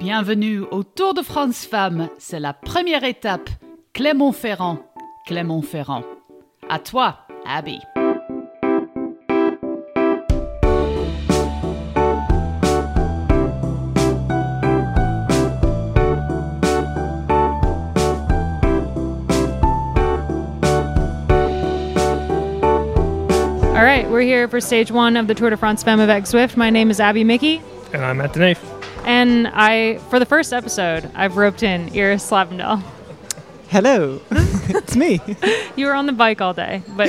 Bienvenue au Tour de France Femmes. C'est la première étape. Clermont-Ferrand. Clermont-Ferrand. À toi, Abby. All right, we're here for stage one of the Tour de France Femme avec Zwift. My name is Abby Mickey, And I'm Matt Deneve. And I, for the first episode, I've roped in Iris Slappendel. Hello, it's me. You were on the bike all day, but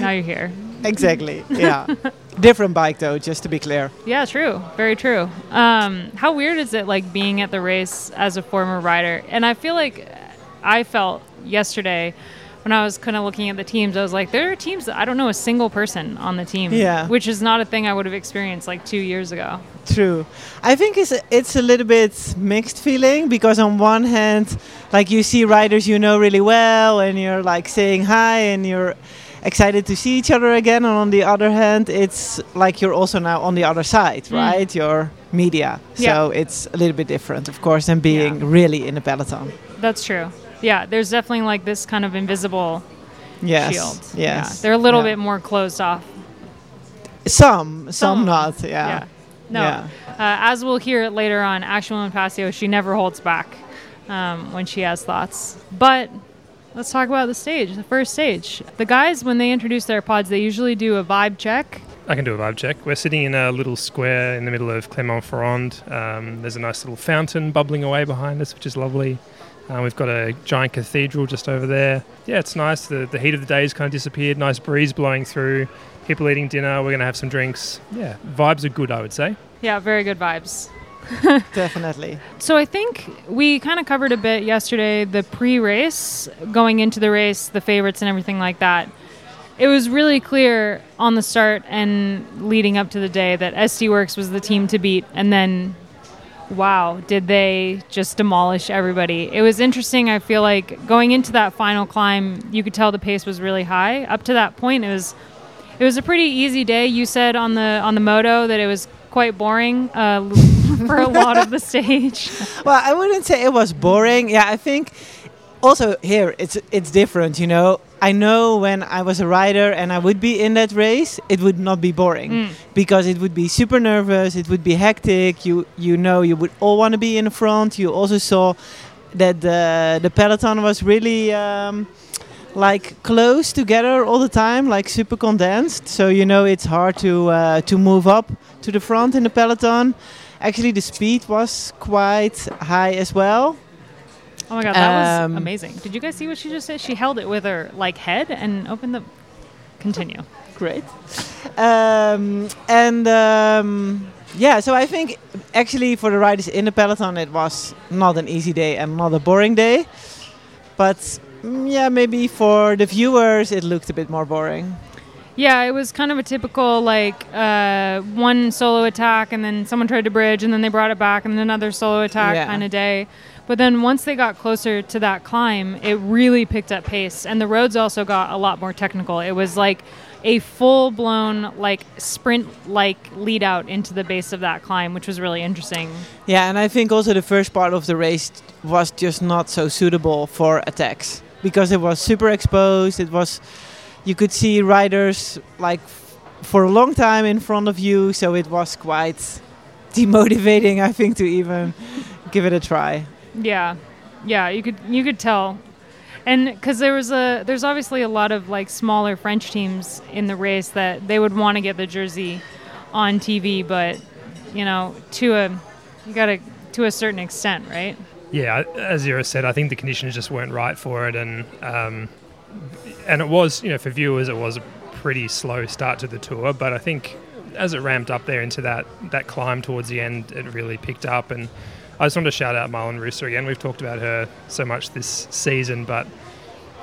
now you're here. exactly. Yeah. Different bike though, just to be clear. Yeah, true. Very true. Um, how weird is it like being at the race as a former rider? And I feel like I felt yesterday when I was kind of looking at the teams, I was like, there are teams that I don't know a single person on the team. Yeah. Which is not a thing I would have experienced like two years ago. True. I think it's a, it's a little bit mixed feeling because on one hand, like you see riders you know really well and you're like saying hi and you're excited to see each other again and on the other hand it's like you're also now on the other side Mm. right you're media Yeah. so it's a little bit different of course than being Yeah. really in a peloton That's true. Yeah, there's definitely like this kind of invisible yes shield. yes Yeah, they're a little Yeah. bit more closed off. some some, Some. not Yeah. No. Yeah. Uh, as we'll hear it later on, Ashleigh Moolman Pasio, she never holds back um, when she has thoughts. But let's talk about the stage, the first stage. The guys, when they introduce their pods, they usually do a vibe check. I can do a vibe check. We're sitting in a little square in the middle of Clermont-Ferrand. Um, there's a nice little fountain bubbling away behind us, which is lovely. Uh, we've got a giant cathedral just over there. Yeah, it's nice. The, the heat of the day has kind of disappeared. Nice breeze blowing through. People eating dinner. We're going to have some drinks. Yeah, vibes are good, I would say. Yeah, very good vibes. definitely So I think we kind of covered a bit yesterday the pre-race, going into the race, the favorites and everything like that. It was really clear on the start and leading up to the day that SD Worx was the team to beat, and then, wow, did they just demolish everybody? It was interesting. I feel like going into that final climb, you could tell the pace was really high. Up to that point, it was it was a pretty easy day. You said on the on the moto that it was quite boring uh, for a lot of the stage. Well, I wouldn't say it was boring. Yeah, I think also here it's it's different. You know, I know when I was a rider and I would be in that race, it would not be boring Mm. because it would be super nervous. It would be hectic. You you know you would all want to be in the front. You also saw that the the peloton was really. Um, like close together all the time, like super condensed. So you know it's hard to uh, to move up to the front in the peloton. Actually, the speed was quite high as well. Oh my god, that was Um, amazing. Did you guys see what she just said? She held it with her like head and opened the. Continue. Great. Um, and um, yeah, so I think actually for the riders in the peloton, it was not an easy day and not a boring day. But yeah, maybe for the viewers, it looked a bit more boring. Yeah, it was kind of a typical like uh, one solo attack, and then someone tried to bridge, and then they brought it back, and then another solo attack Yeah. kind of day. But then once they got closer to that climb, it really picked up pace, and the roads also got a lot more technical. It was like a full blown like sprint like lead out into the base of that climb, which was really interesting. Yeah, and I think also the first part of the race was just not so suitable for attacks because it was super exposed. It was, you could see riders like for a long time in front of you, so it was quite demotivating, I think, to even give it a try. Yeah, yeah, you could you could tell, and because there was a there's obviously a lot of like smaller French teams in the race that they would want to get the jersey on TV, but you know to a you got to to a certain extent, right? Yeah, as Ira said, I think the conditions just weren't right for it, and um, and it was, you know, for viewers, it was a pretty slow start to the tour. But I think as it ramped up there into that that climb towards the end, it really picked up. And I just wanted to shout out Marlen Reusser again. We've talked about her so much this season, but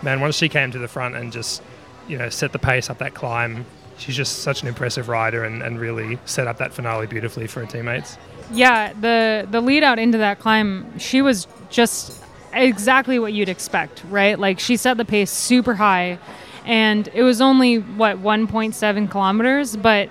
man, once she came to the front and just you know set the pace up that climb, she's just such an impressive rider and, and really set up that finale beautifully for her teammates. Yeah, the the lead out into that climb, she was just exactly what you'd expect, right? Like she set the pace super high, and it was only what 1.7 kilometers, but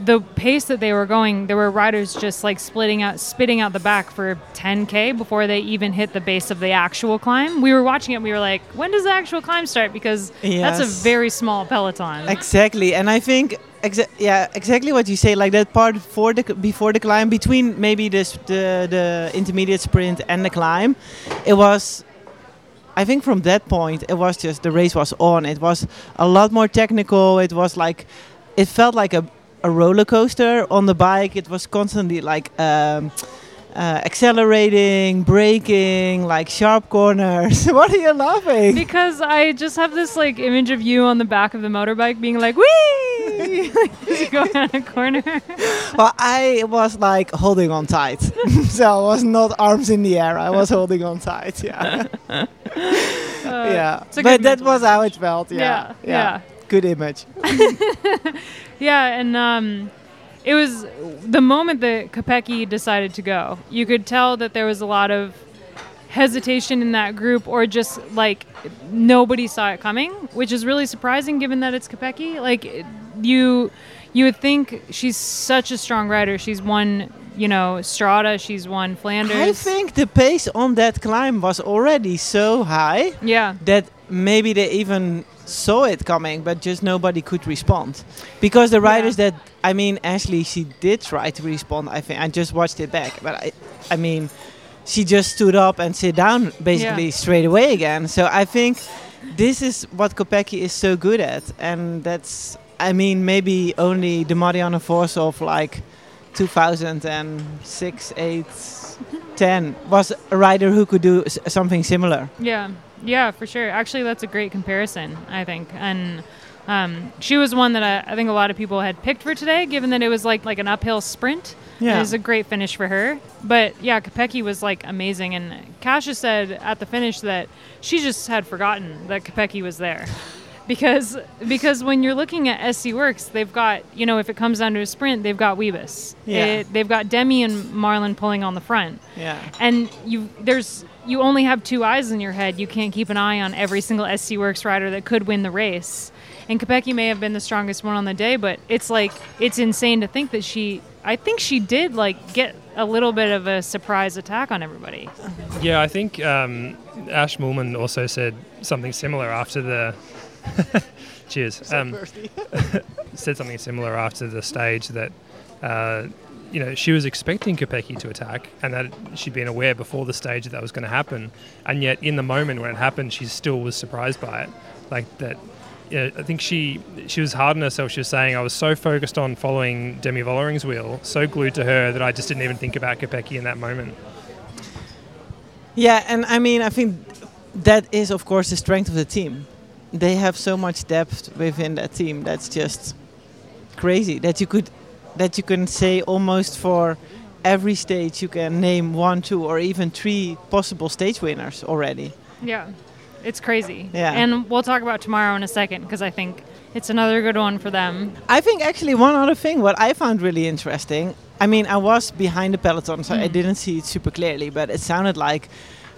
the pace that they were going, there were riders just like splitting out, spitting out the back for 10k before they even hit the base of the actual climb. We were watching it. We were like, when does the actual climb start? Because that's a very small peloton. Exactly, and I think exa- yeah, exactly what you say. Like that part before the before the climb, between maybe this the the intermediate sprint and the climb, it was. I think from that point, it was just the race was on. It was a lot more technical. It was like, it felt like a, a roller coaster on the bike. It was constantly like um, uh, accelerating, braking, like sharp corners. what are you laughing? because I just have this like image of you on the back of the motorbike being like, wee, you go around a corner. well, I was like holding on tight. so I was not arms in the air. I was holding on tight. Yeah. yeah. But that was how it felt. Yeah. Yeah, yeah. Good image. Yeah, and um, it was the moment that Kopecky decided to go. You could tell that there was a lot of hesitation in that group, or just like nobody saw it coming, which is really surprising given that it's Kopecky. Like you, you would think she's such a strong rider. She's won, you know, Strade. She's won Flanders. I think the pace on that climb was already so high Yeah. that maybe they even saw it coming, but just nobody could respond. Because the riders that I mean, Ashleigh, she did try to respond. I think I just watched it back, but I, I mean, she just stood up and sit down basically Yeah. straight away again. So I think this is what Kopecky is so good at, and that's I mean maybe only the Marianne Vos of like 2006, 8, 10 was a rider who could do s- something similar. Yeah, yeah, for sure. Actually, that's a great comparison, I think. And um, she was one that I, I think a lot of people had picked for today, given that it was like like an uphill sprint. Yeah. It was a great finish for her. But yeah, Kopecky was like amazing. And Kasia said at the finish that she just had forgotten that Kopecky was there. Because because when you're looking at SD Worx, they've got you know if it comes down to a sprint, they've got Wiebes. Yeah. It- they've got Demi and Marlen pulling on the front Yeah. and you there's you only have two eyes in your head. You can't keep an eye on every single SD Worx rider that could win the race. And Kopecky may have been the strongest one on the day, but it's like it's insane to think that she. I think she did like get a little bit of a surprise attack on everybody. Yeah, I think um, Ash Moolman also said something similar after the. cheers. Um, said something similar after the stage that, uh, you know, she was expecting Kopecky to attack and that she'd been aware before the stage that that was going to happen. And yet, in the moment when it happened, she still was surprised by it. Like that. Yeah, I think she she was hard on herself. She was saying, "I was so focused on following Demi Vollering's wheel, so glued to her that I just didn't even think about Kopecky in that moment." Yeah, and I mean, I think that is, of course, the strength of the team. They have so much depth within that team. That's just crazy. That you could, that you can say almost for every stage, you can name one, two, or even three possible stage winners already. Yeah, it's crazy. Yeah. and we'll talk about tomorrow in a second because I think it's another good one for them. I think actually one other thing, what I found really interesting. I mean, I was behind the peloton, so I Mm. didn't see it super clearly, but it sounded like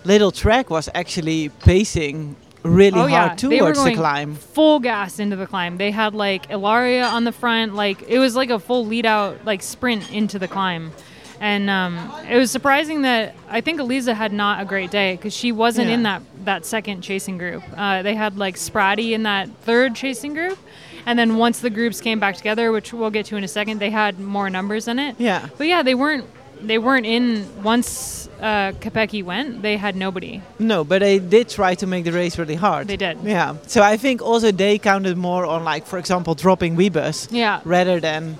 Lidl-Trek was actually pacing really Oh, yeah. hard They were towards the climb. full gas into the climb. They had like Ilaria on the front, like it was like a full lead out, like sprint into the climb. And um, it was surprising that I think Elisa had not a great day because she wasn't in that that second chasing group. Uh, they had like Spratty in that third chasing group, and then once the groups came back together, which we'll get to in a second, they had more numbers in it. Yeah. But yeah, they weren't they weren't in once uh, Kopecky went. They had nobody. No, but they did try to make the race really hard. They did. Yeah. So I think also they counted more on like, for example, dropping Wiebes Yeah. rather than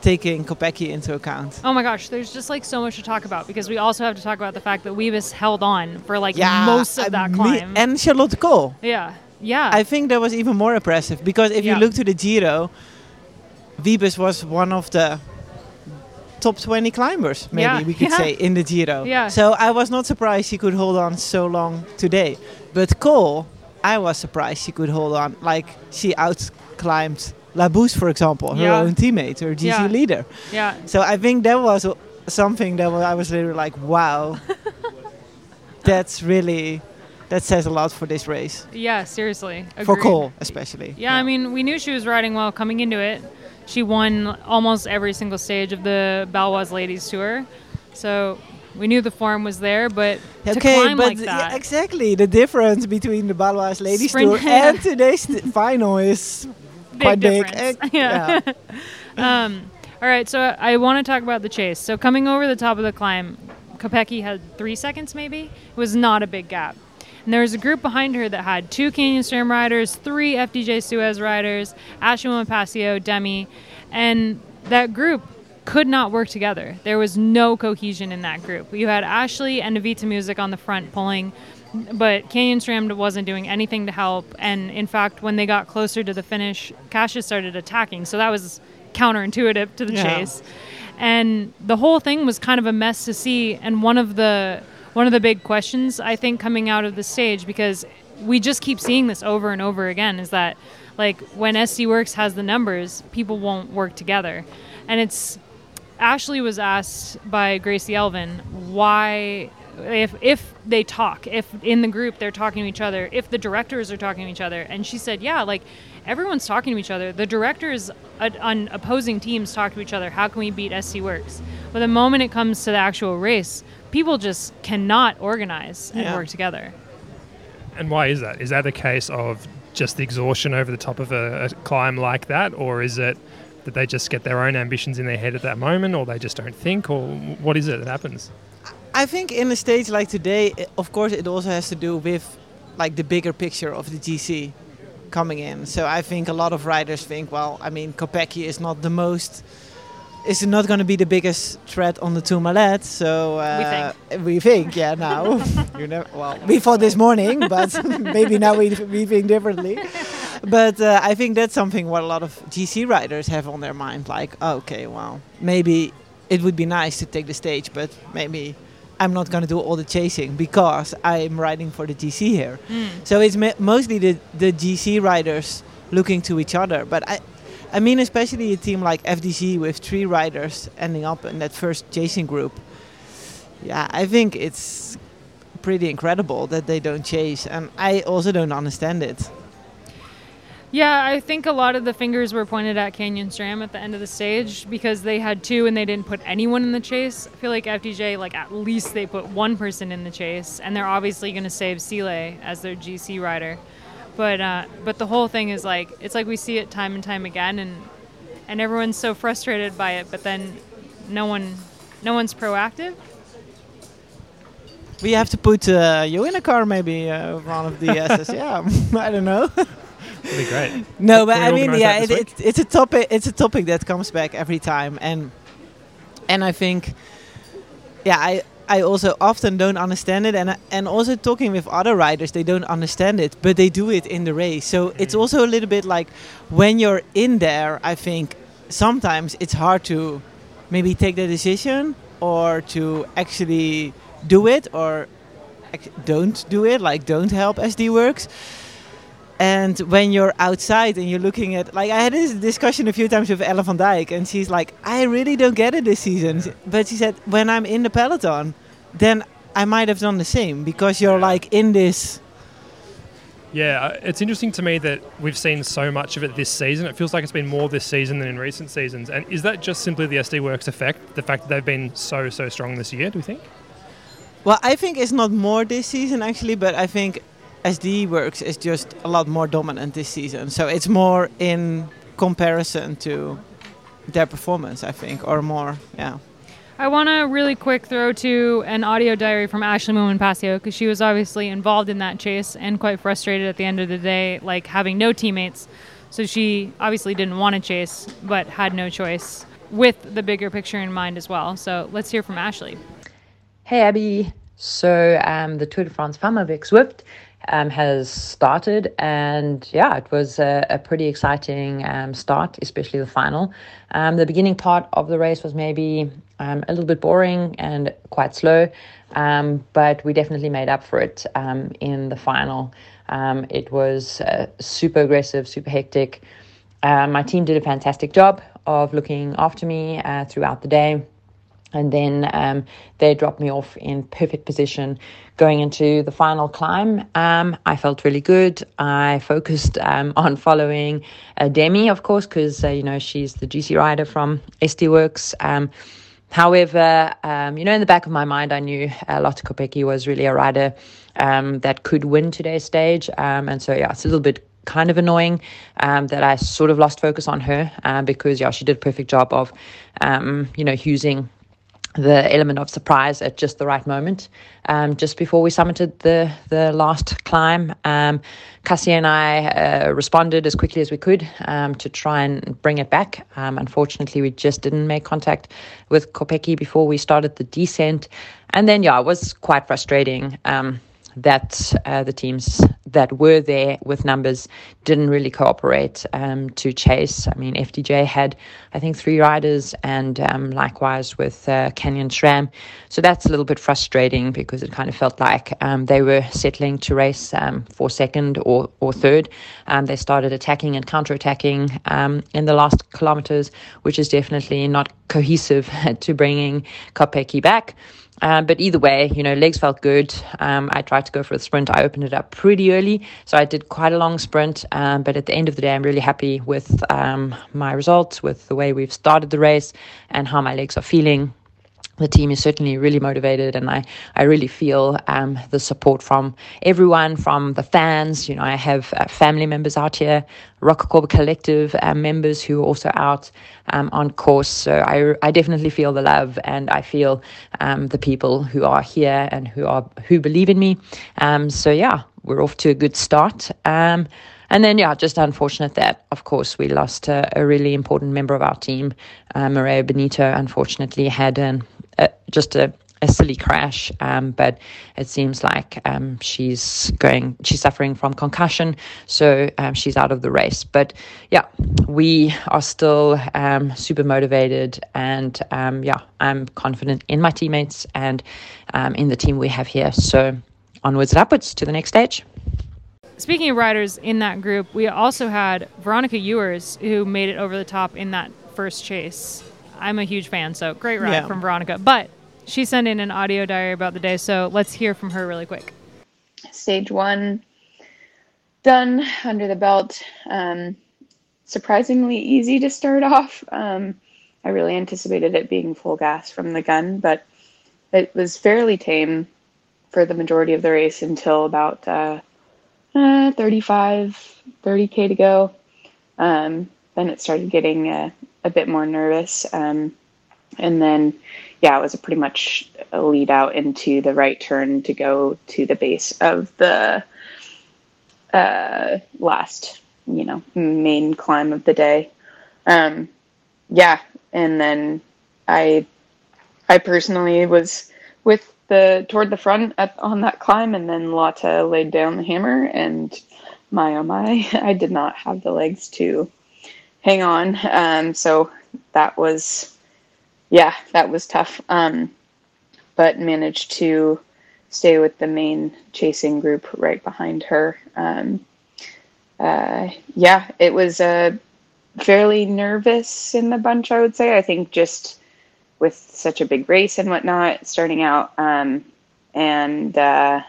taking Kopecky into account. Oh my gosh, there's just like so much to talk about because we also have to talk about the fact that Wiebes held on for like Yeah. most of that climb. And Charlotte Kool. yeah, yeah, I think that was even more impressive because if Yeah. you look to the Giro, Wiebes was one of the top 20 climbers, maybe Yeah, we could yeah. say, in the Giro. Yeah. So I was not surprised she could hold on so long today. But Kool, I was surprised she could hold on. Like she outclimbed Labous, for example, her Yeah. own teammate, her GC Yeah. leader. yeah, So I think that was something that I was literally like, wow, that's really, that says a lot for this race. yeah. Seriously, For. Kool, especially. Yeah, I mean, we knew she was riding well coming into it. She won almost every single stage of the Baloise Ladies Tour. So we knew the form was there, but to Okay, climb but like that, yeah, exactly the difference between the Baloise Ladies Sprint- Tour and today's final is big quite big. difference. Eh, yeah. um, all right, so I want to talk about the chase. So coming over the top of the climb, Kopecky had three seconds, maybe. It was not a big gap. And there was a group behind her that had two Canyon SRAM riders, three FDJ Suez riders, Ashleigh Pasio, Demi, and that group could not work together. There was no cohesion in that group. You had Ashleigh and Evita Muzic on the front pulling, but Canyon SRAM wasn't doing anything to help. And in fact, when they got closer to the finish, Cassius started attacking. So that was counterintuitive to the Yeah. chase. And the whole thing was kind of a mess to see. And one of the one of the big questions I think coming out of the stage because we just keep seeing this over and over again is that like when SD Worx has the numbers, people won't work together. And it's Ashleigh was asked by Gracie Elvin why if if they talk, if in the group they're talking to each other, if the directors are talking to each other, and she said, yeah, like everyone's talking to each other. The directors uh, on opposing teams talk to each other. How can we beat SD Worx? But the moment it comes to the actual race, people just cannot organize and Yeah. work together. And why is that? Is that a case of just the exhaustion over the top of a, a climb like that, or is it that they just get their own ambitions in their head at that moment, or they just don't think, or what is it that happens? I think in a stage like today, eh, of course, it also has to do with like the bigger picture of the GC coming in. So I think a lot of riders think, well, I mean, Kopecky is not the most, is not going to be the biggest threat on the Tourmalet. So uh, we think, yeah, now you know, well, we thought this morning, but maybe now we we think differently. But uh, I think that's something what a lot of GC riders have on their mind. Like, okay, well, maybe it would be nice to take the stage, but maybe I'm not going to do all the chasing because I'm riding for the GC here. So it's mostly the, the GC riders looking to each other. But I, I mean, especially a team like FDJ with three riders ending up in that first chasing group. Yeah, I think it's pretty incredible that they don't chase, and I also don't understand it. Yeah, I think a lot of the fingers were pointed at Canyon SRAM at the end of the stage because they had two and they didn't put anyone in the chase. I feel like FDJ, like at least they put one person in the chase, and they're obviously going to save Sile as their GC rider. But uh, but the whole thing is like it's like we see it time and time again, and and everyone's so frustrated by it, but then no one no one's proactive. We have to put uh, you in a car, maybe uh, one of the S's. yeah, I don't know. That'd be great. No, but I mean, yeah, it, it, it's a topic. It's a topic that comes back every time, and and I think, yeah, I I also often don't understand it, and and also talking with other riders, they don't understand it, but they do it in the race. So it's Mm. also a little bit like when you're in there. I think sometimes it's hard to maybe take the decision or to actually do it or ac- don't do it. Like don't help SD Worx. And when you're outside and you're looking at, like, I had this discussion a few times with Ellen van Dijk, and she's like, I really don't get it this season. But she said, when I'm in the peloton, then I might have done the same because you're Yeah. like in this. Yeah, uh, it's interesting to me that we've seen so much of it this season. It feels like it's been more this season than in recent seasons. And is that just simply the SD Worx effect? The fact that they've been so, so strong this year, do we think? Well, I think it's not more this season actually, but I think SD Worx is just a lot more dominant this season. So it's more in comparison to their performance, I think, or more, yeah. I want to really quick throw to an audio diary from Ashleigh Moolman Pasio because she was obviously involved in that chase and quite frustrated at the end of the day, like having no teammates. So she obviously didn't want to chase, but had no choice with the bigger picture in mind as well. So let's hear from Ashleigh. Hey, Abby. So um, the Tour de France Femme avec Zwift um, has started, and yeah, it was a, a pretty exciting um, start, especially the final. Um, the beginning part of the race was maybe um, a little bit boring and quite slow, um, but we definitely made up for it um, in the final. It was uh, super aggressive, super hectic. Uh, my team did a fantastic job of looking after me uh, throughout the day. And then um, they dropped me off in perfect position going into the final climb. Um, I felt really good. I focused um, on following uh, Demi, of course, because uh, you know she's the GC rider from SD Worx. Um, however, um, you know, in the back of my mind, I knew uh, Lotte Kopecky was really a rider um, that could win today's stage, and so yeah, it's a little bit kind of annoying um, that I sort of lost focus on her uh, because yeah she did a perfect job of um, you know using the element of surprise at just the right moment. Um, just before we summited the the last climb, um, Cassie and I uh, responded as quickly as we could um, to try and bring it back. Um, unfortunately, we just didn't make contact with Kopecky before we started the descent, and then yeah, it was quite frustrating. Um, that uh, the teams that were there with numbers didn't really cooperate um, to chase. I mean, FDJ had, I think, three riders, and um, likewise with uh, Canyon SRAM. So that's a little bit frustrating because it kind of felt like um, they were settling to race um, for second or, or third. Um, they started attacking and counter-attacking um, in the last kilometers, which is definitely not cohesive to bringing Kopecky back. Um, but either way, you know, legs felt good. I tried to go for a sprint. I opened it up pretty early, so I did quite a long sprint. Um, but at the end of the day, I'm really happy with um, my results, with the way we've started the race, and how my legs are feeling the team is certainly really motivated and I, I really feel um, the support from everyone, from the fans. You know, I have uh, family members out here, Rock Collective uh, members who are also out um, on course. So I, I definitely feel the love and I feel um, the people who are here and who are who believe in me. Um, so yeah, we're off to a good start. Um, and then, yeah, just unfortunate that, of course, we lost a, a really important member of our team. Uh, Maria Benito, unfortunately, had an uh, just a, a silly crash, um, but it seems like um, she's going, she's suffering from concussion, so um, she's out of the race. But yeah, we are still um, super motivated, and um, yeah, I'm confident in my teammates and um, in the team we have here. So onwards and upwards to the next stage. Speaking of riders in that group, we also had Veronica Ewers who made it over the top in that first chase. I'm a huge fan, so great ride yeah. from Veronica. But she sent in an audio diary about the day, so let's hear from her really quick. Stage one done under the belt. Um, surprisingly easy to start off. Um, I really anticipated it being full gas from the gun, but it was fairly tame for the majority of the race until about uh, uh, 35, 30k to go. Um, then it started getting uh, a bit more nervous. Um, and then, yeah, it was pretty much a lead out into the right turn to go to the base of the uh, last, you know, main climb of the day. Um, yeah, and then I, I personally was with the toward the front at, on that climb, and then Lotte laid down the hammer, and my oh my, I did not have the legs to hang on. Um, so that was, yeah, that was tough. Um, but managed to stay with the main chasing group right behind her. Um, uh, yeah, it was uh, fairly nervous in the bunch, I would say. I think just with such a big race and whatnot starting out. Um, and uh,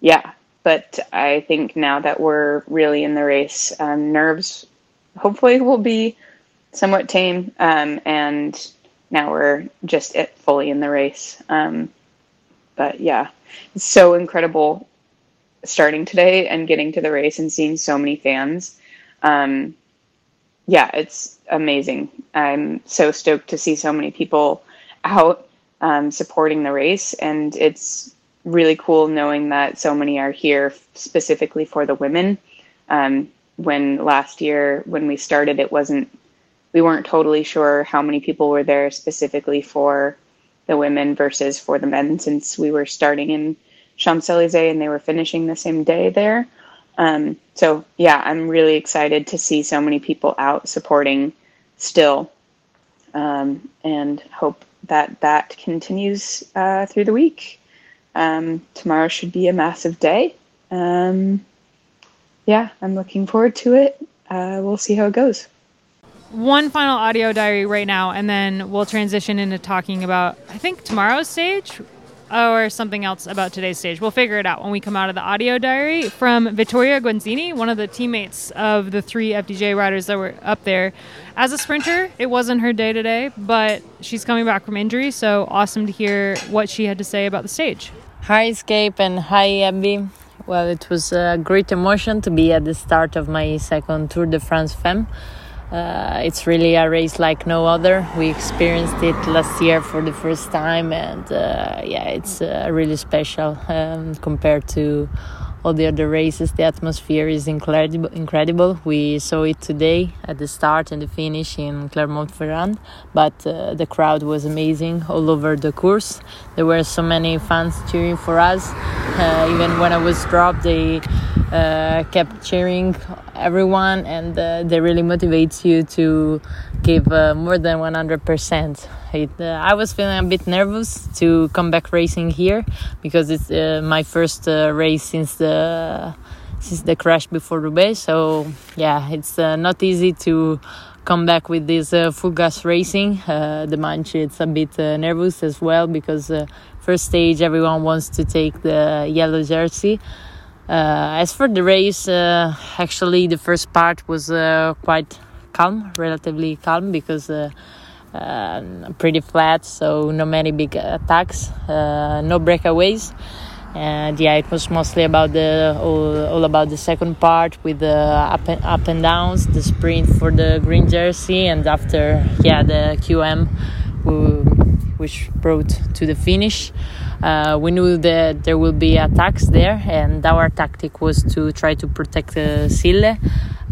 yeah, but I think now that we're really in the race, um, nerves hopefully will be somewhat tame. Um, and now we're just it fully in the race. Um, but yeah, it's so incredible starting today and getting to the race and seeing so many fans. Um, yeah, it's amazing. I'm so stoked to see so many people out um, supporting the race, and it's really cool knowing that so many are here specifically for the women. Um, when last year when we started it wasn't we weren't totally sure how many people were there specifically for the women versus for the men since we were starting in Champs-Élysées and they were finishing the same day there. Um, so yeah, I'm really excited to see so many people out supporting still um, and hope that that continues uh, through the week. Um, tomorrow should be a massive day. Um, yeah, I'm looking forward to it. Uh, we'll see how it goes. one final audio diary right now, and then we'll transition into talking about, I think, tomorrow's stage or something else about today's stage. We'll figure it out when we come out of the audio diary from Vittoria Guazzini, one of the teammates of the three FDJ riders that were up there. As a sprinter, it wasn't her day today, but she's coming back from injury, so awesome to hear what she had to say about the stage. Hi, Escape, and hi, Abby. Well, it was a great emotion to be at the start of my second Tour de France Femme. Uh, it's really a race like no other. We experienced it last year for the first time, and uh, yeah, it's uh, really special um, compared to all the other races. The atmosphere is incredible. Incredible. We saw it today at the start and the finish in Clermont-Ferrand, but uh, the crowd was amazing all over the course. There were so many fans cheering for us. Uh, even when I was dropped, they uh, kept cheering everyone, and uh, they really motivates you to give uh, more than 100%. It, uh, I was feeling a bit nervous to come back racing here because it's uh, my first uh, race since the since the crash before Roubaix. So yeah, it's not easy to come back with this full gas racing. the Manche, it's a bit nervous as well because first stage everyone wants to take the yellow jersey. Uh, as for the race, uh, actually, the first part was uh, quite calm, relatively calm, because pretty flat, so no many big attacks, no breakaways. And yeah it was mostly about the all, all about the second part with the up and, up and downs the sprint for the green jersey and after yeah the qm which brought to the finish uh, we knew that there will be attacks there, and our tactic was to try to protect uh, Sille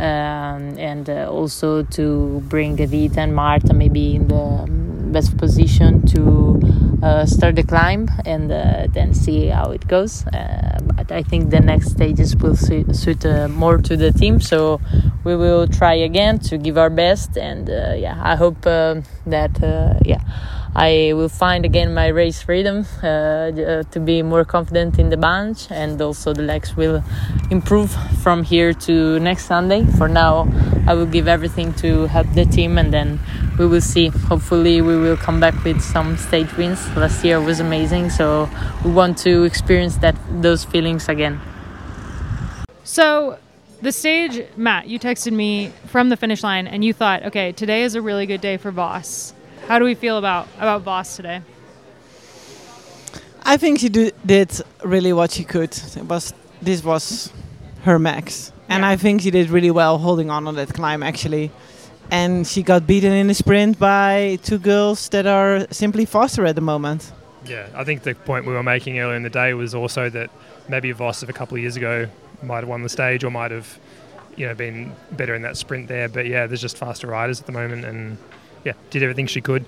um, and uh, also to bring Vita and Marta maybe in the best position to uh, start the climb and uh, then see how it goes. Uh, but I think the next stages will suit, suit uh, more to the team, so we will try again to give our best. And yeah, I hope that yeah I will find again my race freedom uh, uh, to be more confident in the bunch, and also the legs will improve from here to next Sunday. For now, I will give everything to help the team, and then we will see. Hopefully, we will come back with some stage wins. Last year was amazing, so we want to experience that those feelings again. So the stage, Matt, you texted me from the finish line and you thought, okay, today is a really good day for Vos. How do we feel about about Vos today? I think she do, did really what she could. It was this was her max, and I think she did really well holding on on that climb actually. And she got beaten in the sprint by two girls that are simply faster at the moment. Yeah, I think the point we were making earlier in the day was also that maybe Vos of a couple of years ago might have won the stage or might have, you know, been better in that sprint there. But yeah, there's just faster riders at the moment, and yeah, did everything she could.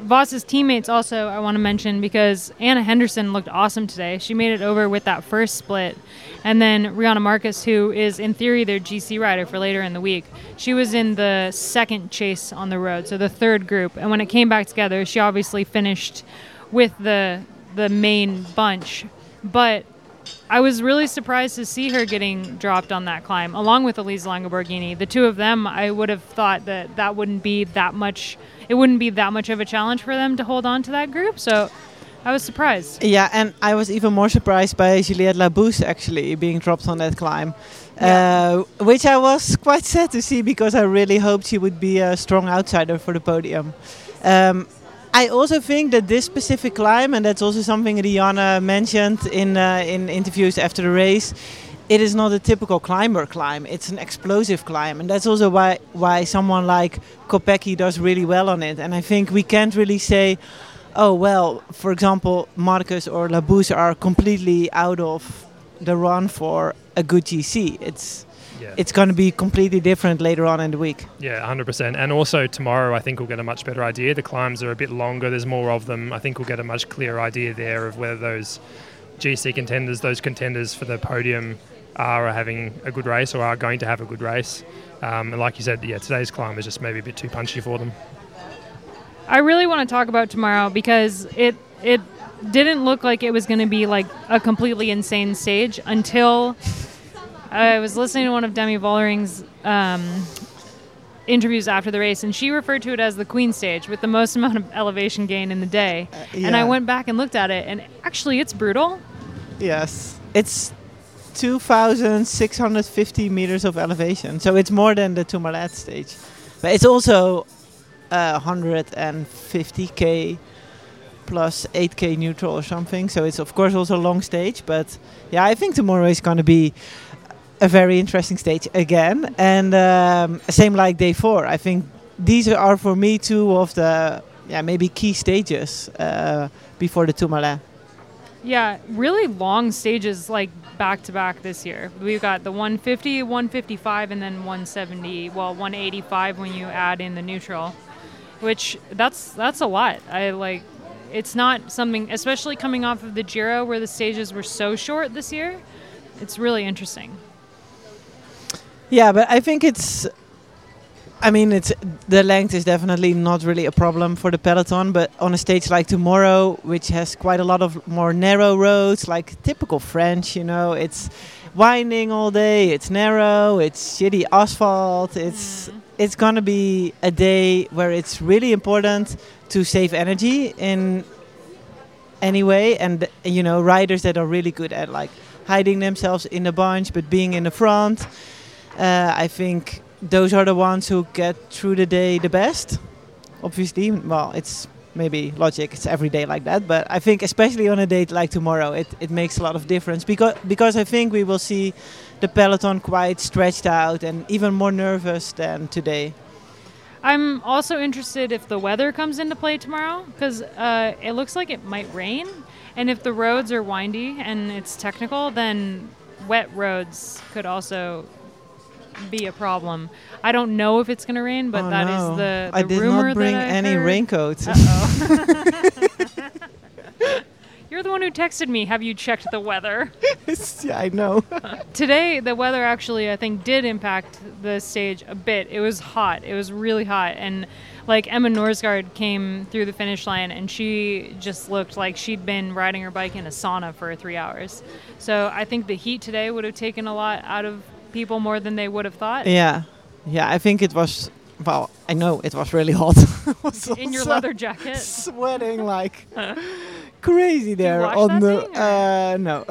Vos's teammates also I want to mention because Anna Henderson looked awesome today. She made it over with that first split. And then Riejanne Markus, who is in theory their GC rider for later in the week, she was in the second chase on the road, so the third group. And when it came back together, she obviously finished with the the main bunch. But I was really surprised to see her getting dropped on that climb, along with Elisa Longo Borghini. The two of them, I would have thought that that wouldn't be that much. It wouldn't be that much of a challenge for them to hold on to that group. So I was surprised. Yeah, and I was even more surprised by Juliette Labous actually being dropped on that climb, yeah. uh, which I was quite sad to see because I really hoped she would be a strong outsider for the podium. Um, I also think that this specific climb, and that's also something Riejanne mentioned in uh, in interviews after the race, it is not a typical climber climb. It's an explosive climb, and that's also why why someone like Kopecky does really well on it. And I think we can't really say, oh well, for example, Markus or Labous are completely out of the run for a good GC. It's yeah. it's going to be completely different later on in the week. Yeah, 100%. And also tomorrow, I think we'll get a much better idea. The climbs are a bit longer, there's more of them. I think we'll get a much clearer idea there of whether those GC contenders, those contenders for the podium, are having a good race or are going to have a good race. Um, and like you said, yeah, today's climb is just maybe a bit too punchy for them. I really want to talk about tomorrow because it it didn't look like it was going to be like a completely insane stage until I was listening to one of Demi Vollering's um, interviews after the race, and she referred to it as the queen stage with the most amount of elevation gain in the day. And I went back and looked at it, and actually, it's brutal. Yes, it's 2,650 meters of elevation, so it's more than the Tourmalet stage. But it's also uh, 150k plus 8k neutral or something. So it's of course also a long stage. But yeah, I think tomorrow is going to be a very interesting stage again, and um, same like day four. I think these are for me two of the yeah maybe key stages uh, before the Tourmalet. Yeah, really long stages like back to back this year. We've got the 150, 155, and then 170. Well, 185 when you add in the neutral, which that's that's a lot. I like. It's not something, especially coming off of the Giro where the stages were so short this year. It's really interesting. Yeah, but I think it's. I mean, it's the length is definitely not really a problem for the peloton, but on a stage like tomorrow, which has quite a lot of more narrow roads, like typical French, you know, it's winding all day, it's narrow, it's shitty asphalt, it's mm. it's gonna be a day where it's really important to save energy in any way, and you know, riders that are really good at like hiding themselves in a bunch but being in the front. Uh, I think those are the ones who get through the day the best. Obviously, well, it's maybe logic. It's every day like that, but I think especially on a date like tomorrow, it, it makes a lot of difference because because I think we will see the peloton quite stretched out and even more nervous than today. I'm also interested if the weather comes into play tomorrow because uh, it looks like it might rain. And if the roads are windy and it's technical, then wet roads could also be a problem. I don't know if it's going to rain, but Oh, that is no. the, the I did rumor not bring that I any heard. raincoats. You're the one who texted me. Have you checked the weather? yeah, I know. Today, the weather actually, I think, did impact the stage a bit. It was hot. It was really hot. And like Emma Norsgaard came through the finish line and she just looked like she'd been riding her bike in a sauna for three hours. So I think the heat today would have taken a lot out of people more than they would have thought. yeah, yeah. I think it was. Well, I know it was really hot. Was In your leather jacket. sweating like crazy there on the uh no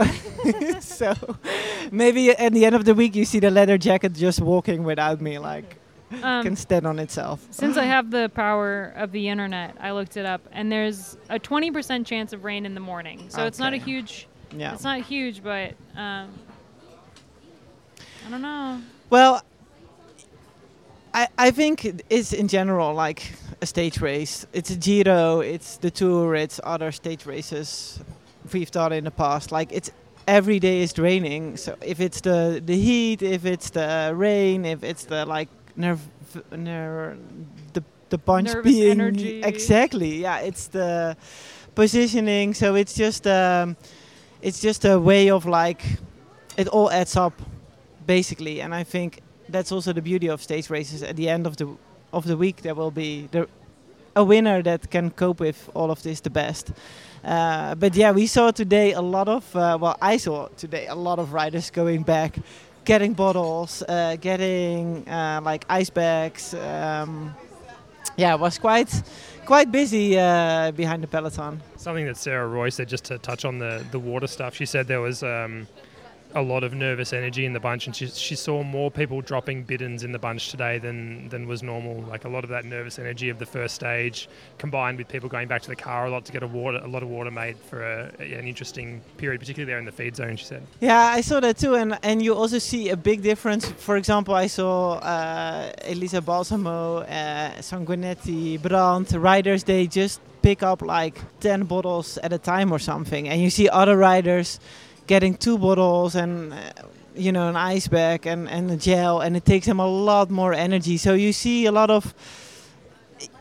so maybe at the end of the week you see the leather jacket just walking without me like Um, can stand on itself Since I have the power of the internet, I looked it up, and there's a 20% chance of rain in the morning. So it's not a huge. yeah It's not huge, but um, I don't know. well I, I think it is in general like a stage race. It's a Giro, it's the Tour, it's other stage races we've done in the past. Like it's every day is draining. So if it's the the heat, if it's the rain, if it's the like nerve, ner- the the bunch Nervous being energy. exactly. Yeah, it's the positioning. So it's just um, it's just a way of like it all adds up basically and i think that's also the beauty of stage races. At the end of the of the week there will be the, a winner that can cope with all of this the best. Uh, but yeah we saw today a lot of uh, well i saw today a lot of riders going back getting bottles uh, getting uh, like ice bags um, yeah it was quite quite busy uh, behind the peloton. Something that Sarah Roy said, just to touch on the, the water stuff, she said there was um, a lot of nervous energy in the bunch, and she, she saw more people dropping bidons in the bunch today than, than was normal. Like a lot of that nervous energy of the first stage, combined with people going back to the car a lot to get a water a lot of water made for a, an interesting period, particularly there in the feed zone. She said. Yeah, I saw that too, and and you also see a big difference. For example, I saw uh, Elisa Balsamo, uh, Sanguineti, Brandt riders. They just pick up like ten bottles at a time or something, and you see other riders getting two bottles and. Uh, you know, an ice bag and, and a gel, and it takes them a lot more energy. So you see a lot of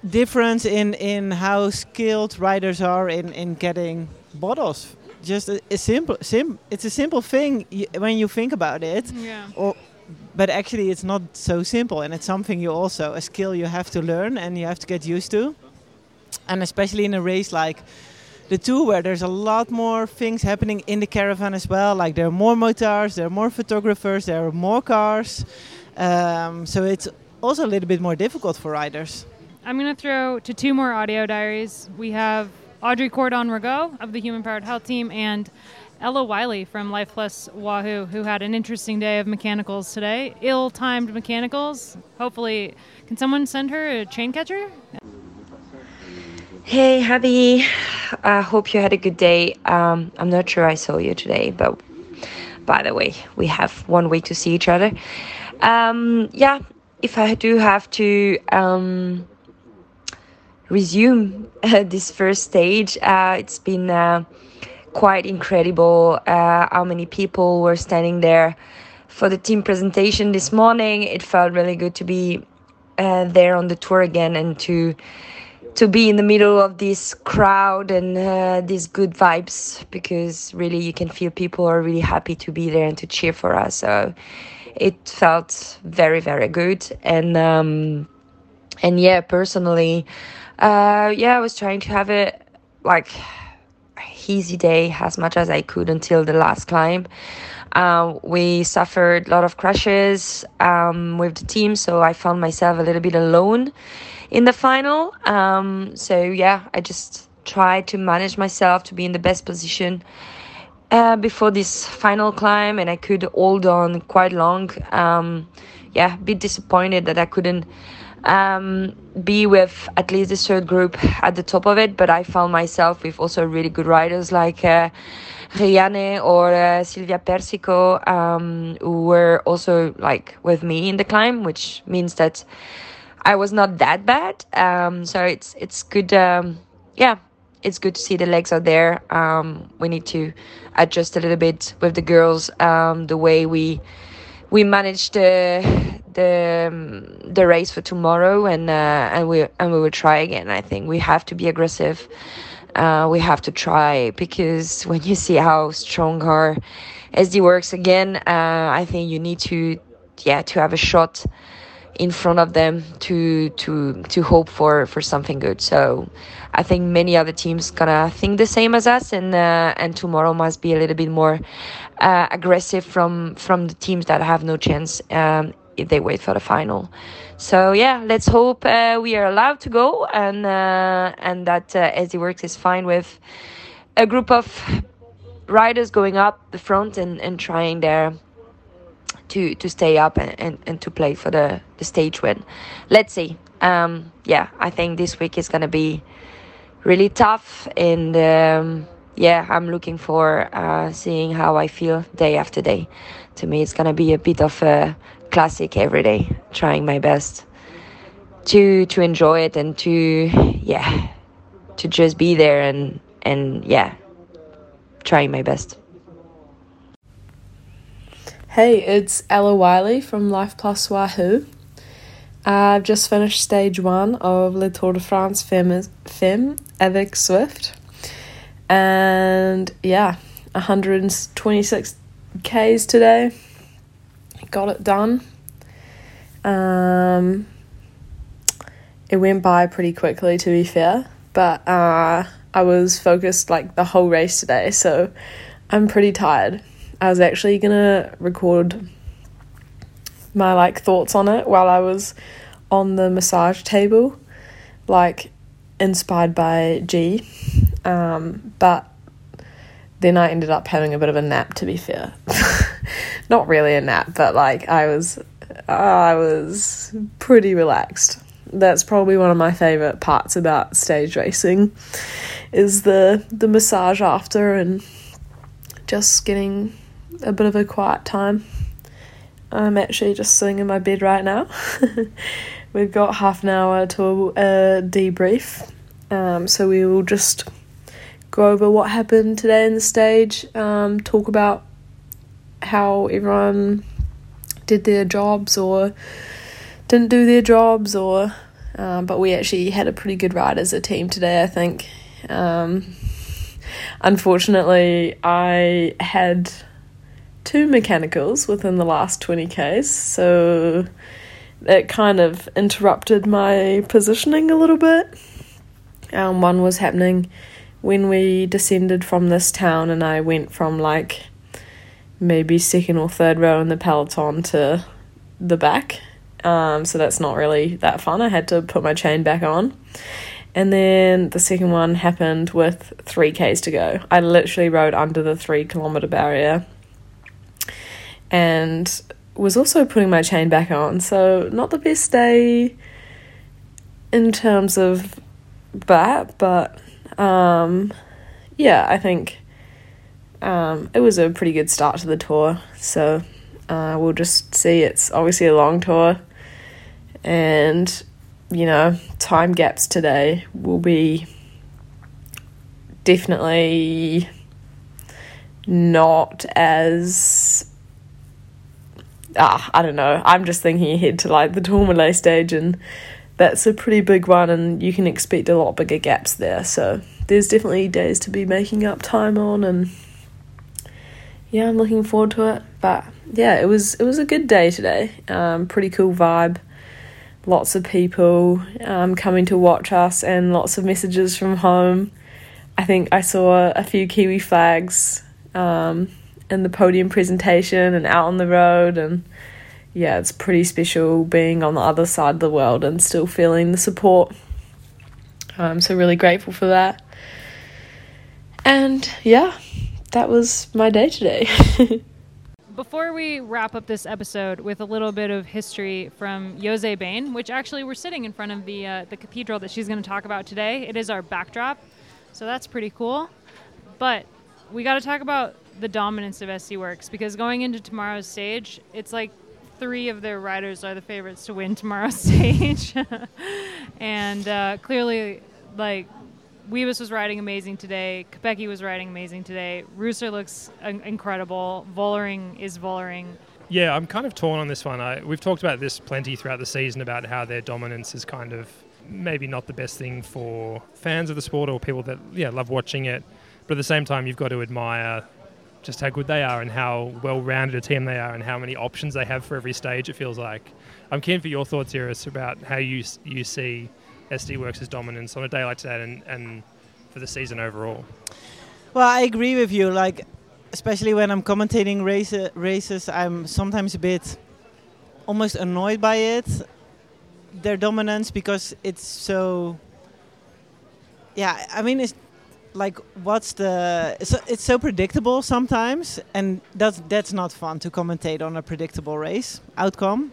difference in, in how skilled riders are in, in getting bottles just a, a simple sim it's a simple thing y- when you think about it Yeah. or but actually it's not so simple and it's something you also a skill you have to learn and you have to get used to and especially in a race like the two where there's a lot more things happening in the caravan as well like there are more motors there are more photographers there are more cars um, so it's also a little bit more difficult for riders. I'm going to throw to two more audio diaries. We have Audrey Cordon-Ragot of the Human Powered Health Team and Ella Wyllie from Life Plus Wahoo, who had an interesting day of mechanicals today. Ill timed mechanicals. Hopefully, can someone send her a chain catcher? Hey, Abby. I hope you had a good day. Um, I'm not sure I saw you today, but by the way, we have one week to see each other. Um, yeah, if I do have to um, resume uh, this first stage, uh, it's been uh, quite incredible uh, how many people were standing there for the team presentation this morning. It felt really good to be uh, there on the tour again and to to be in the middle of this crowd and uh, these good vibes because really you can feel people are really happy to be there and to cheer for us. So it felt very very good and um, and yeah personally uh, yeah I was trying to have it like easy day as much as I could until the last climb. Uh, we suffered a lot of crashes um, with the team, so I found myself a little bit alone in the final. Um, so yeah, I just tried to manage myself to be in the best position uh, before this final climb, and I could hold on quite long. Um, yeah, a bit disappointed that I couldn't um, be with at least the third group at the top of it, but I found myself with also really good riders like. Uh, Rianne or uh, Silvia Persico, um, who were also like with me in the climb, which means that I was not that bad. Um, so it's it's good. Um, yeah, it's good to see the legs are there. Um, we need to adjust a little bit with the girls. Um, the way we we manage the the um, the race for tomorrow, and uh, and we and we will try again. I think we have to be aggressive. Uh, we have to try because when you see how strong our SD Worx again, uh, I think you need to yeah to have a shot in front of them to to to hope for for something good. So I think many other teams gonna think the same as us, and uh, and tomorrow must be a little bit more uh, aggressive from from the teams that have no chance um, if they wait for the final. So yeah, let's hope uh, we are allowed to go, and uh, and that uh, SD Worx is fine with a group of riders going up the front and and trying their to to stay up and, and, and to play for the, the stage win. Let's see. Um, yeah, I think this week is gonna be really tough, and um, yeah, I'm looking for uh, seeing how I feel day after day. To me, it's gonna be a bit of a classic every day, trying my best to to enjoy it and to yeah to just be there and and yeah trying my best. Hey, it's Ella Wyllie from Life Plus Wahoo. I've just finished stage one of Le Tour de France Femme, Femme avec Zwift. And yeah, 126 Ks today. Got it done. Um, it went by pretty quickly, to be fair, but uh, I was focused like the whole race today, so I'm pretty tired. I was actually gonna record my like thoughts on it while I was on the massage table, like inspired by G. Um, but then I ended up having a bit of a nap. To be fair, not really a nap, but like I was, I was pretty relaxed. That's probably one of my favorite parts about stage racing, is the the massage after and just getting a bit of a quiet time. I'm actually just sitting in my bed right now. We've got half an hour to uh, debrief, um, so we will just go over what happened today in the stage, um, talk about how everyone did their jobs or didn't do their jobs, or um, but we actually had a pretty good ride as a team today, I think. Um, unfortunately, I had two mechanicals within the last 20Ks, so it kind of interrupted my positioning a little bit. Um, one was happening when we descended from this town, and I went from like maybe second or third row in the peloton to the back. Um, so that's not really that fun. I had to put my chain back on. And then the second one happened with 3Ks to go. I literally rode under the three kilometer barrier and was also putting my chain back on. So, not the best day in terms of that, but um, yeah, I think um, it was a pretty good start to the tour. So, uh, we'll just see. It's obviously a long tour, and you know, time gaps today will be definitely not as ah, I don't know. I'm just thinking ahead to like the Tourmalet stage, and that's a pretty big one, and you can expect a lot bigger gaps there. So there's definitely days to be making up time on, and yeah, I'm looking forward to it. But yeah, it was it was a good day today. Um, pretty cool vibe. Lots of people um, coming to watch us, and lots of messages from home. I think I saw a few Kiwi flags. Um, in the podium presentation and out on the road and yeah, it's pretty special being on the other side of the world and still feeling the support. I'm so really grateful for that. And yeah, that was my day today. Before we wrap up this episode with a little bit of history from José Been, which actually we're sitting in front of the uh, the cathedral that she's going to talk about today. It is our backdrop, so that's pretty cool. But we got to talk about the dominance of SD Worx because going into tomorrow's stage, it's like three of their riders are the favorites to win tomorrow's stage, and uh, clearly, like Wiebes was riding amazing today. Kopecky was riding amazing today. Reusser looks incredible. Vollering is Vollering. Yeah, I'm kind of torn on this one. I, we've talked about this plenty throughout the season about how their dominance is kind of maybe not the best thing for fans of the sport or people that yeah love watching it. But at the same time, you've got to admire just how good they are and how well rounded a team they are and how many options they have for every stage. It feels like. I'm keen for your thoughts, Iris, about how you you see SD Worx's dominance on a day like today and, and for the season overall. Well, I agree with you. Like, especially when I'm commentating race, races, I'm sometimes a bit almost annoyed by it, their dominance, because it's so. Yeah, I mean, it's like what's the it's, it's so predictable sometimes and that's that's not fun to commentate on a predictable race outcome.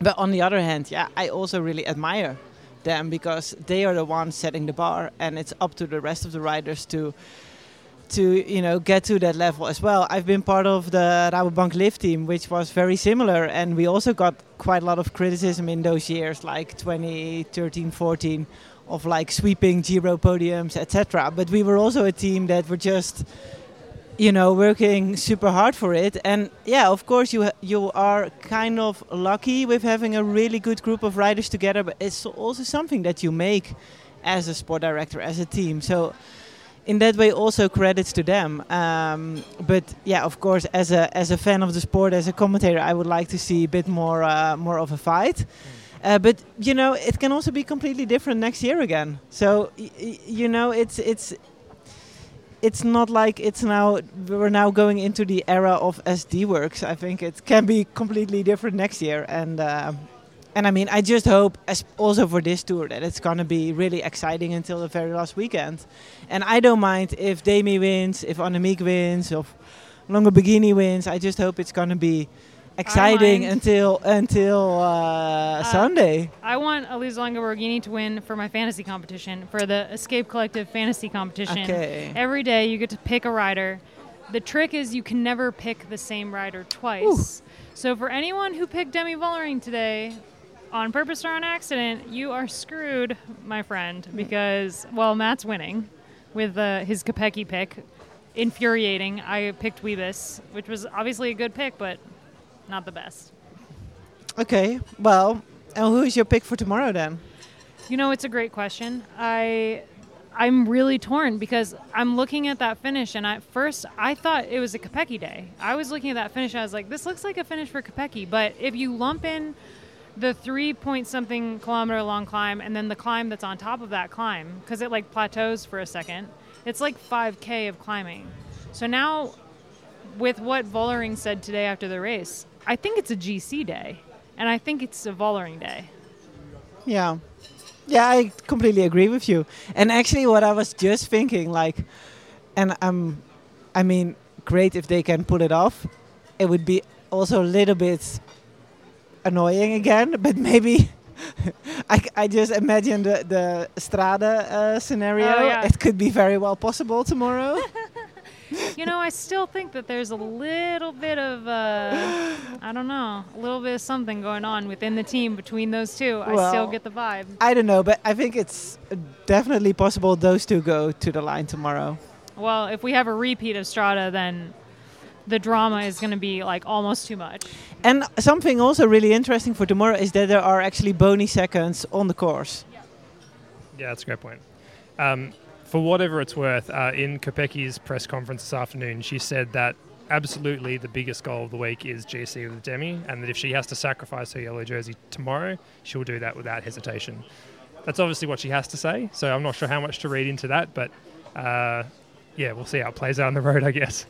But on the other hand yeah i also really admire them because they are the ones setting the bar and it's up to the rest of the riders to to you know get to that level as well. I've been part of the Rabobank Liv team which was very similar and we also got quite a lot of criticism in those years like 2013 14 of like sweeping Giro podiums, etc. But we were also a team that were just, you know, working super hard for it. And yeah, of course, you you are kind of lucky with having a really good group of riders together. But it's also something that you make as a sport director, as a team. So in that way also credits to them um, but yeah of course as a as a fan of the sport as a commentator i would like to see a bit more uh, more of a fight mm. Uh, but you know, it can also be completely different next year again. So you know, it's it's it's not like it's now we're now going into the era of SD Worx. I think it can be completely different next year, and uh, and I mean, I just hope, also for this tour, that it's gonna be really exciting until the very last weekend. And I don't mind if Demi wins, if Annemiek wins, if Longo Borghini wins. I just hope it's gonna be exciting until until uh, uh, Sunday. I want Elisa Longo Borghini to win for my fantasy competition for the Escape Collective fantasy competition. Okay. Every day you get to pick a rider. The trick is you can never pick the same rider twice. Ooh. So for anyone who picked Demi Vollering today, on purpose or on accident, you are screwed, my friend, because well, Matt's winning with uh, his Kopecky pick. Infuriating. I picked Wiebes, which was obviously a good pick, but not the best. Okay, well, and who is your pick for tomorrow then? You know, it's a great question. I I'm really torn because I'm looking at that finish, and at first I thought it was a Kopecky day. I was looking at that finish, I was like, this looks like a finish for Kopecky. But if you lump in the three point something kilometer long climb and then the climb that's on top of that climb, because it like plateaus for a second, it's like 5K of climbing. So now, with what Vollering said today after the race, I think it's a GC day. and I think it's a Vollering day. Yeah. Yeah, I completely agree with you. And actually what I was just thinking like and I'm I mean, great if they can pull it off. It would be also a little bit annoying again, but maybe I, I just imagine the the Strade uh, scenario. Oh, yeah. It could be very well possible tomorrow. you know, I still think that there's a little bit of, uh, I don't know, a little bit of something going on within the team between those two. I still get the vibe. I don't know, but I think it's definitely possible those two go to the line tomorrow. Well, if we have a repeat of Strade, then the drama is going to be like almost too much. And something also really interesting for tomorrow is that there are actually bonus seconds on the course. Yeah, that's a great point. Um, for whatever it's worth, uh, in Kopecky's press conference this afternoon, she said that absolutely the biggest goal of the week is GC with Demi, and that if she has to sacrifice her yellow jersey tomorrow, she'll do that without hesitation. That's obviously what she has to say, so I'm not sure how much to read into that, but uh, yeah, we'll see how it plays out on the road, I guess.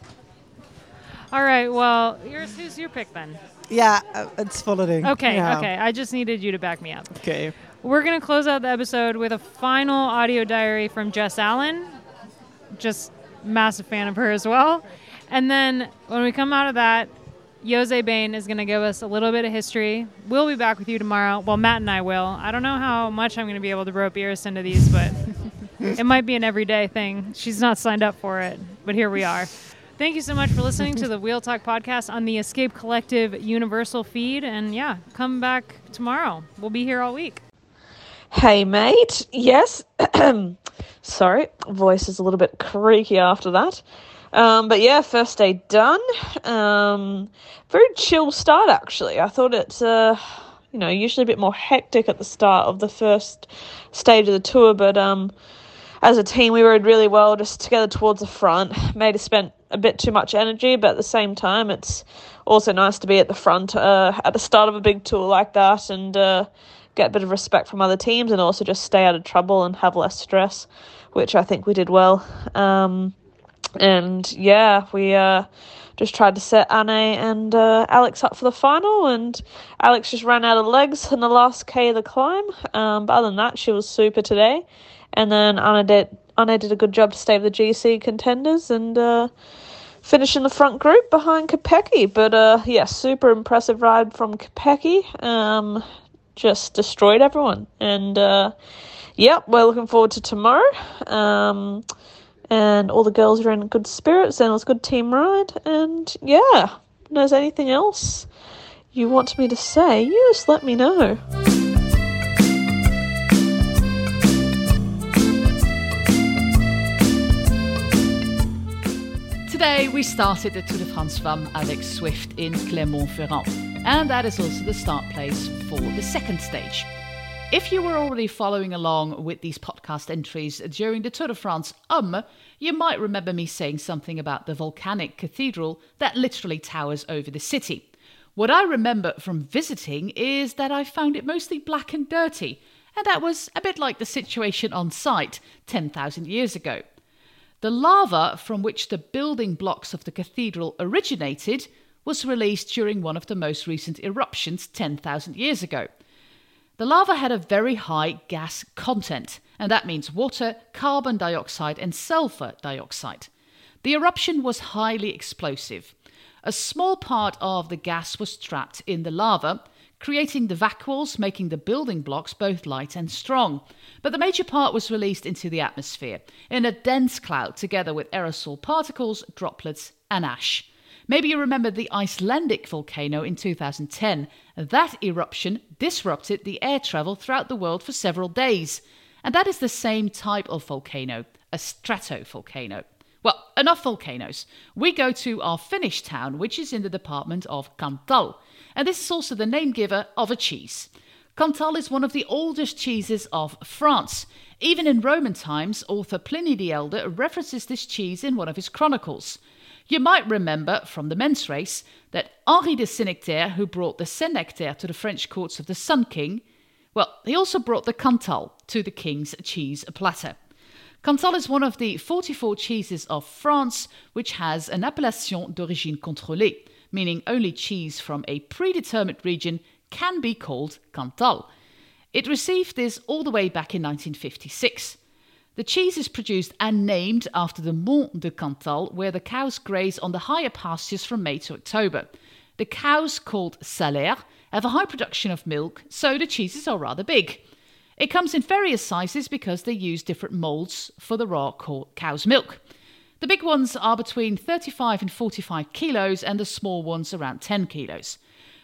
All right. Well, Iris, who's your pick then? Yeah, uh, it's Vollering. Okay. Yeah. Okay. I just needed you to back me up. Okay. We're going to close out the episode with a final audio diary from Jess Allen. Just massive fan of her as well. And then when we come out of that, José Been is going to give us a little bit of history. We'll be back with you tomorrow. Well, Matt and I will. I don't know how much I'm going to be able to rope Iris into these, but it might be an everyday thing. She's not signed up for it, but here we are. Thank you so much for listening to the Wheel Talk podcast on the Escape Collective Universal feed. And yeah, come back tomorrow. We'll be here all week. Hey, mate. Yes. Sorry, voice is a little bit creaky after that. Um, but yeah, first day done. Um, very chill start, actually. I thought it's, uh, you know, usually a bit more hectic at the start of the first stage of the tour, but um, as a team, we rode really well, just together towards the front. Maybe spent a bit too much energy, but at the same time, it's also nice to be at the front uh, at the start of a big tour like that and uh, get a bit of respect from other teams and also just stay out of trouble and have less stress, which I think we did well. Um, and yeah, we uh, just tried to set Anne and uh, Alex up for the final, and Alex just ran out of legs in the last K of the climb. Um, but other than that, she was super today. And then Anna did, Anna did a good job to stay with the GC contenders and uh, finish in the front group behind Kopecky. But uh, yeah, super impressive ride from Kopecky. Um, just destroyed everyone. And uh, yep, we're looking forward to tomorrow. Um, and all the girls are in good spirits and it was a good team ride. And yeah, there's anything else you want me to say, you just let me know. Today we started the Tour de France Femme avec Zwift in Clermont-Ferrand, and that is also the start place for the second stage. If you were already following along with these podcast entries during the Tour de France um, you might remember me saying something about the volcanic cathedral that literally towers over the city. What I remember from visiting is that I found it mostly black and dirty, and that was a bit like the situation on site 10,000 years ago. The lava from which the building blocks of the cathedral originated was released during one of the most recent eruptions 10,000 years ago. The lava had a very high gas content, and that means water, carbon dioxide, and sulfur dioxide. The eruption was highly explosive. A small part of the gas was trapped in the lava, creating the vacuoles, making the building blocks both light and strong. But the major part was released into the atmosphere in a dense cloud together with aerosol particles, droplets, and ash. Maybe you remember the Icelandic volcano in 2010. That eruption disrupted the air travel throughout the world for several days. And that is the same type of volcano, a stratovolcano. Well, enough volcanoes. We go to our finish town, which is in the department of Cantal. And this is also the name giver of a cheese. Cantal is one of the oldest cheeses of France. Even in Roman times, author Pliny the Elder references this cheese in one of his chronicles. You might remember from the men's race that Henri de Saint-Nectaire, who brought the Saint-Nectaire to the French courts of the Sun King, well, he also brought the Cantal to the king's cheese platter. Cantal is one of the 44 cheeses of France which has an appellation d'origine contrôlée, meaning only cheese from a predetermined region can be called Cantal. It received this all the way back in 1956. The cheese is produced and named after the Mont de Cantal, where the cows graze on the higher pastures from May to October. The cows, called Salers, have a high production of milk, so the cheeses are rather big. It comes in various sizes because they use different molds for the raw cow's milk. The big ones are between 35 and 45 kilos, and the small ones around 10 kilos.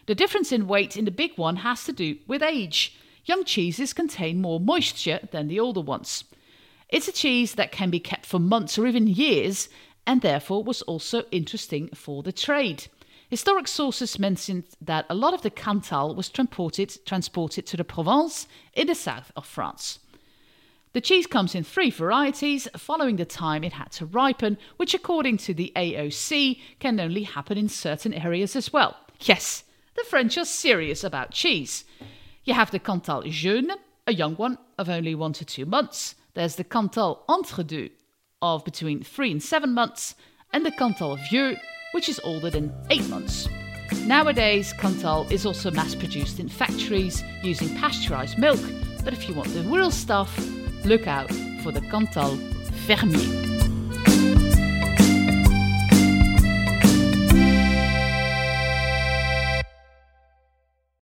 The difference in weight in the big one has to do with age. Young cheeses contain more moisture than the older ones. It's a cheese that can be kept for months or even years, and therefore was also interesting for the trade. Historic sources mentioned that a lot of the Cantal was transported, transported to the Provence in the south of France. The cheese comes in three varieties, following the time it had to ripen, which, according to the AOC, can only happen in certain areas as well. Yes, the French are serious about cheese. You have the Cantal jeune, a young one of only one to two months. There's the Cantal entre deux of between three and seven months, and the Cantal vieux, which is older than eight months. Nowadays, Cantal is also mass produced in factories using pasteurized milk, but if you want the real stuff, look out for the Cantal Fermier.